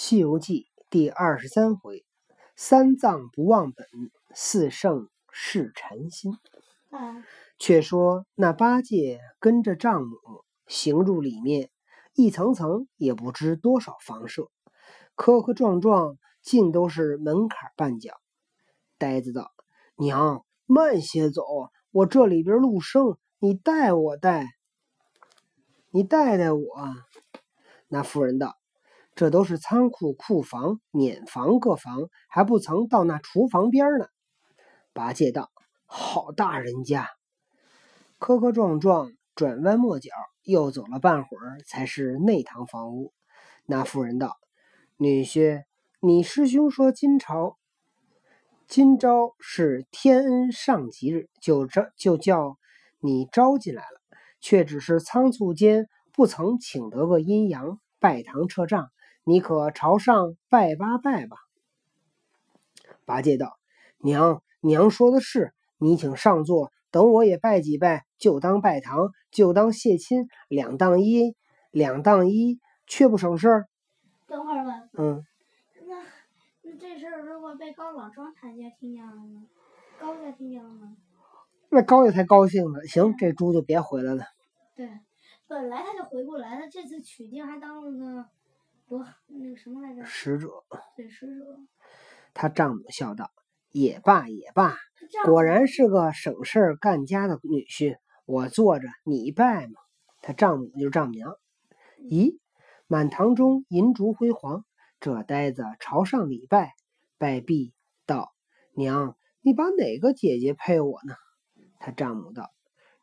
西游记》第二十三回：三藏不忘本，四圣试禅心。啊，却说那八戒跟着丈母行入里面，一层层也不知多少房舍，磕磕撞撞，尽都是门槛绊脚。呆子道：“娘，慢些走，我这里边路生，你带我带，你带带我。”那妇人道：“这都是仓库、库房、碾房各房，还不曾到那厨房边呢。”八戒道：“好大人家！”磕磕撞撞，转弯抹角，又走了半会儿，才是内堂房屋。那妇人道：“女婿，你师兄说今朝今朝是天恩上吉日，就招就叫你招进来了，却只是仓促间不曾请得个阴阳，拜堂撤账。你可朝上拜八拜吧。”八戒道：“娘，娘说的是，你请上座，等我也拜几拜，就当拜堂，就当谢亲，两当一，两当一，却不省事儿。等会儿吧。嗯，那那这事儿如果被高老庄他家听见了呢？高家听见了吗？那高爷才高兴呢。行，这猪就别回来了。对，本来他就回不来，他这次取经还当了个多那个什么来着？使者，对，使者。他丈母笑道：“也罢也罢，果然是个省事儿干家的女婿。我坐着，你拜嘛。”他丈母就是丈母娘。咦，满堂中银烛辉煌，这呆子朝上礼拜，拜毕道：“娘，你把哪个姐姐配我呢？”他丈母道：“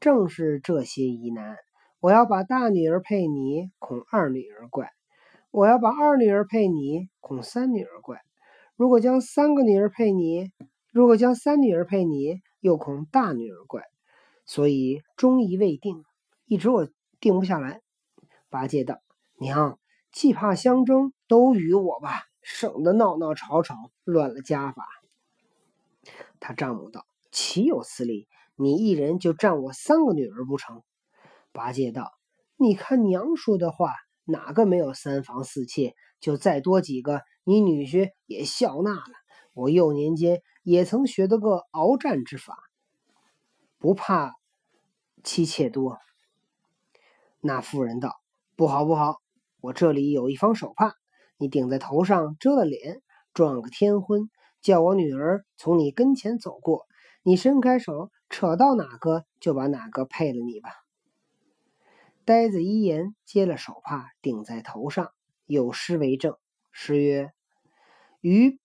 正是这些疑难。我要把大女儿配你，恐二女儿怪；我要把二女儿配你，恐三女儿怪。如果将三个女儿配你，如果将三女儿配你，又恐大女儿怪。所以终疑未定，一直我定不下来。”八戒道：“娘，既怕相争，都与我吧，省得闹闹吵吵，乱了家法。”他丈母道：“岂有此理！你一人就占我三个女儿不成？”八戒道：“你看娘说的话，哪个没有三房四妾？就再多几个，你女婿也笑纳了。我幼年间也曾学得个鏖战之法，不怕妻妾多。”那妇人道：“不好不好，我这里有一方手帕，你顶在头上遮了脸，撞个天婚，叫我女儿从你跟前走过，你伸开手扯到哪个，就把哪个配了你吧。”呆子一言，接了手帕顶在头上，有诗为证。诗曰：“鱼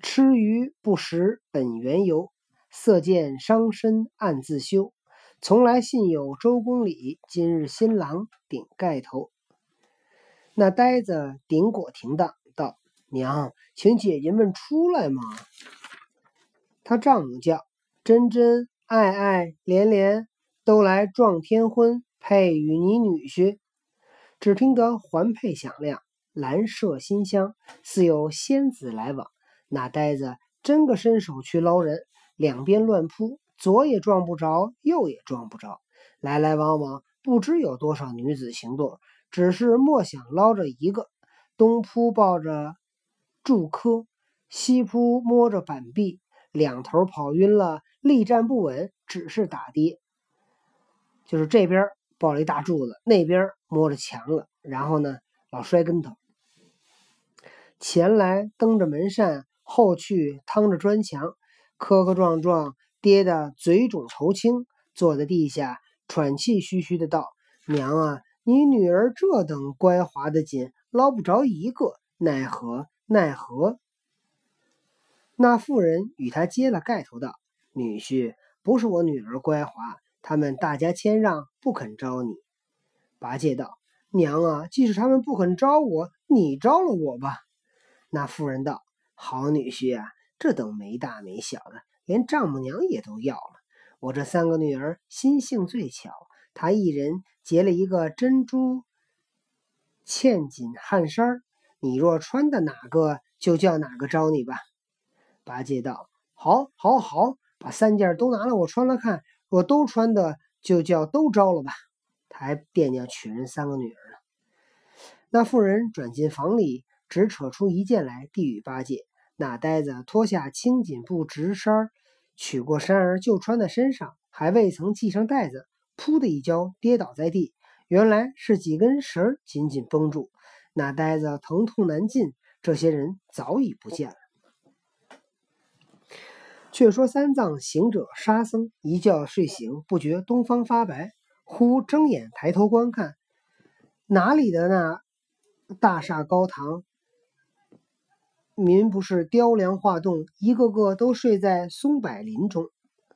吃鱼不食本缘由，色见伤身暗自羞。从来信有周公礼，今日新郎顶盖头。”那呆子顶果停当道：“娘，请姐姐们出来嘛。”他丈母叫：“真真、爱爱、连连都来撞天婚。”配与你女婿，只听得环佩响亮，兰麝馨香，似有仙子来往。那呆子真个伸手去捞人，两边乱扑，左也撞不着，右也撞不着，来来往往，不知有多少女子行动，只是莫想捞着一个。东扑抱着柱柯，西扑摸着板壁，两头跑晕了，立站不稳，只是打跌。就是这边。抱了一大柱子，那边摸着墙了，然后呢，老摔跟头。前来蹬着门扇，后去趟着砖墙，磕磕撞撞，跌得嘴肿头青，坐在地下喘气吁吁的道：“娘啊，你女儿这等乖滑的紧，捞不着一个，奈何奈何？”那妇人与他揭了盖头道：“女婿，不是我女儿乖滑。”他们大家谦让，不肯招你。八戒道：“娘啊，即使他们不肯招我，你招了我吧。”那妇人道：“好女婿啊，这等没大没小的，连丈母娘也都要了。我这三个女儿心性最巧，她一人结了一个珍珠嵌锦汗衫你若穿的哪个，就叫哪个招你吧。”八戒道：“好，好，好，把三件都拿来，我穿了看。”我都穿的，就叫都招了吧。他还惦记娶人三个女儿呢。那妇人转进房里，只扯出一件来递与八戒。那呆子脱下青锦布直衫，取过衫儿就穿在身上，还未曾系上带子，噗的一跤跌倒在地。原来是几根绳紧紧绷住，那呆子疼痛难禁。这些人早已不见了。却说三藏行者沙僧一觉睡醒，不觉东方发白，忽睁眼抬头观看，哪里的那大厦高堂？民不是雕梁画栋，一个个都睡在松柏林中。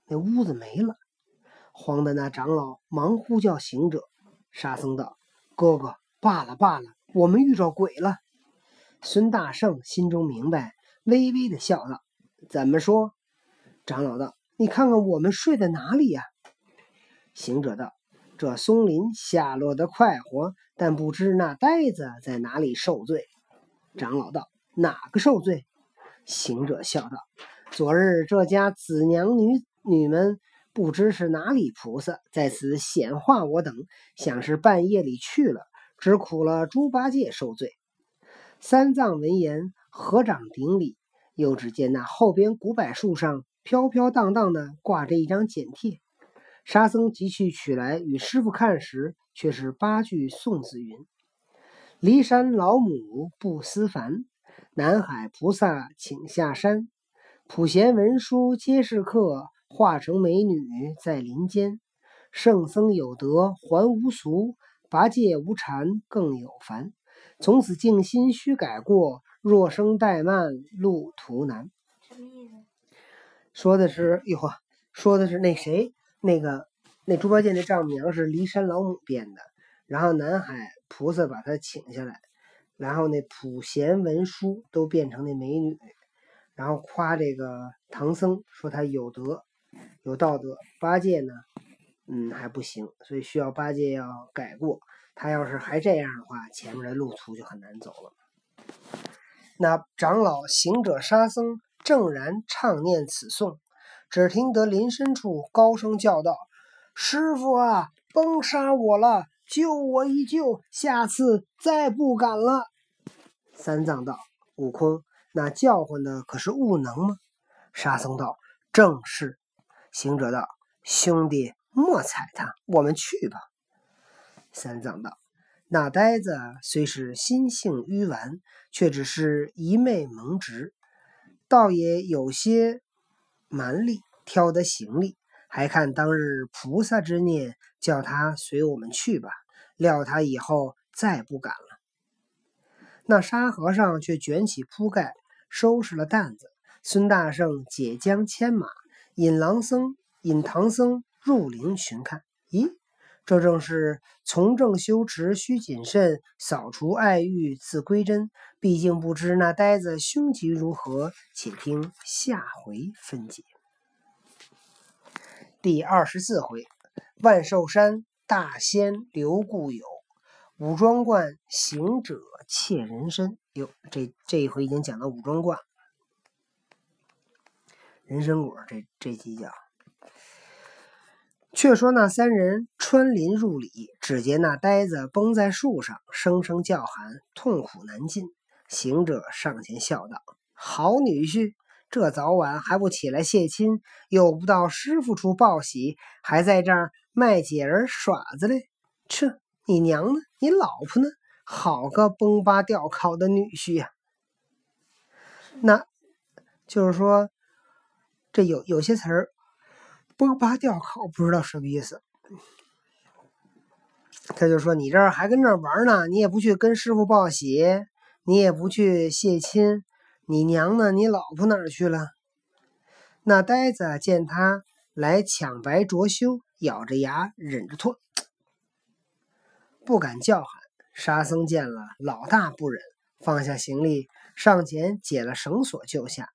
那屋子没了，慌的那长老忙呼叫行者。沙僧道：“哥哥，罢了罢了，我们遇着鬼了。”孙大圣心中明白，微微的笑道：“怎么说？”长老道：“你看看我们睡在哪里呀？”行者道：“这松林下落得快活，但不知那呆子在哪里受罪。”长老道。哪个受罪？行者笑道：“昨日这家子娘女女们不知是哪里菩萨，在此显化我等，想是半夜里去了，只苦了猪八戒受罪。”三藏闻言，合掌顶礼。又只见那后边古柏树上飘飘荡荡的挂着一张简帖，沙僧急去取来与师傅看时，却是八句宋子云：“骊山老母不思凡。”南海菩萨请下山，普贤文殊皆是客，化成美女在林间。圣僧有德还无俗，八戒无禅更有烦。从此静心须改过，若生怠慢路途难。什么意思？说的是哟呵，说的是那谁，那个那猪八戒那丈母娘是骊山老母变的，然后南海菩萨把他请下来。然后那普贤文殊都变成那美女，然后夸这个唐僧说他有德有道德，八戒呢，嗯还不行，所以需要八戒要改过。他要是还这样的话，前面的路途就很难走了。那长老行者沙僧正然唱念此颂，只听得林深处高声叫道：“师傅啊，崩杀我了！”救我一救，下次再不敢了。三藏道：“悟空，那叫唤的可是悟能吗？”沙僧道：“正是。”行者道：“兄弟，莫踩他，我们去吧。”三藏道：“那呆子虽是心性愚顽，却只是一昧蒙直，倒也有些蛮力，挑得行李。”还看当日菩萨之念，叫他随我们去吧。料他以后再不敢了。那沙和尚却卷起铺盖，收拾了担子。孙大圣解缰牵马，引狼僧、引唐僧入林寻看。咦，这正是从政修持需谨慎，扫除爱欲自归真。毕竟不知那呆子凶吉如何，且听下回分解。第二十四回，万寿山大仙留故友，五庄观行者窃人参。哟，这这一回已经讲到五庄观人参果这这几讲。却说那三人穿林入里，只见那呆子绷在树上，声声叫喊，痛苦难禁。行者上前笑道：“好女婿！”这早晚还不起来谢亲，又不到师傅处报喜，还在这儿卖解儿耍子嘞？这你娘呢？你老婆呢？好个崩巴吊考的女婿呀！那就是说，这有有些词儿，崩巴吊口不知道什么意思。他就说：“你这还跟这玩呢，你也不去跟师傅报喜，你也不去谢亲。”你娘呢？你老婆哪儿去了？那呆子见他来抢白卓修，咬着牙忍着唾，不敢叫喊。沙僧见了，老大不忍，放下行李，上前解了绳索，救下。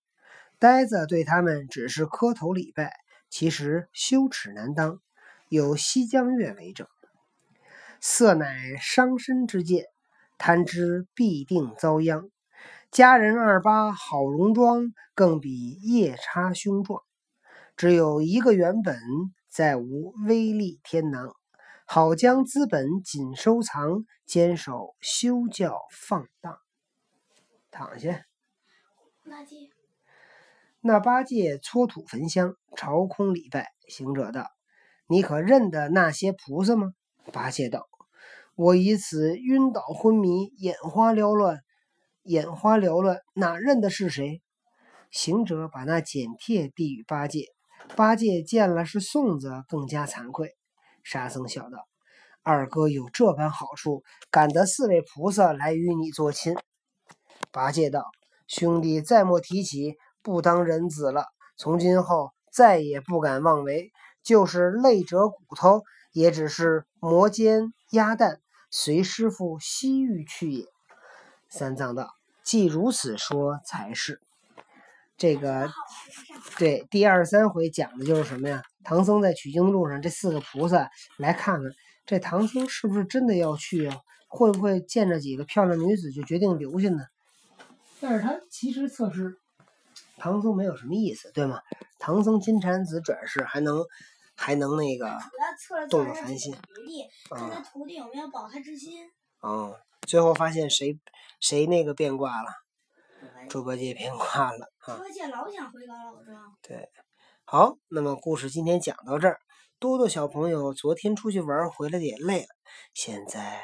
呆子对他们只是磕头礼拜，其实羞耻难当，有西江月为证。色乃伤身之剑，贪之必定遭殃。佳人二八好容妆，更比夜叉凶壮。只有一个原本，再无威力天囊。好将资本紧收藏，坚守修教放荡。躺下。垃圾，那八戒搓土焚香，朝空礼拜。行者道：“你可认得那些菩萨吗？”八戒道：“我以此晕倒昏迷，眼花缭乱，眼花缭乱，哪认得是谁？”行者把那简帖递与八戒，八戒见了是宋子，更加惭愧。沙僧笑道：“二哥有这般好处，感得四位菩萨来与你做亲。”八戒道：“兄弟再莫提起，不当人子了。从今后再也不敢妄为，就是累折骨头，也只是磨尖鸭蛋，随师傅西域去也。”三藏道：“既如此说，才是。”这个对第二十三回讲的就是什么呀？唐僧在取经路上，这四个菩萨来看看，这唐僧是不是真的要去啊？会不会见着几个漂亮女子就决定留下呢？但是他其实测试唐僧没有什么意思，对吗？唐僧金蝉子转世还能还能那个动了凡心，看他徒弟有没有保他之心。哦，最后发现谁谁那个变卦了？猪八戒变卦了啊！猪八戒老想回高老庄。对，好，那么故事今天讲到这儿。多多小朋友昨天出去玩回来也累了，现在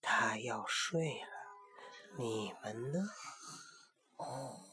他要睡了。你们呢？哦。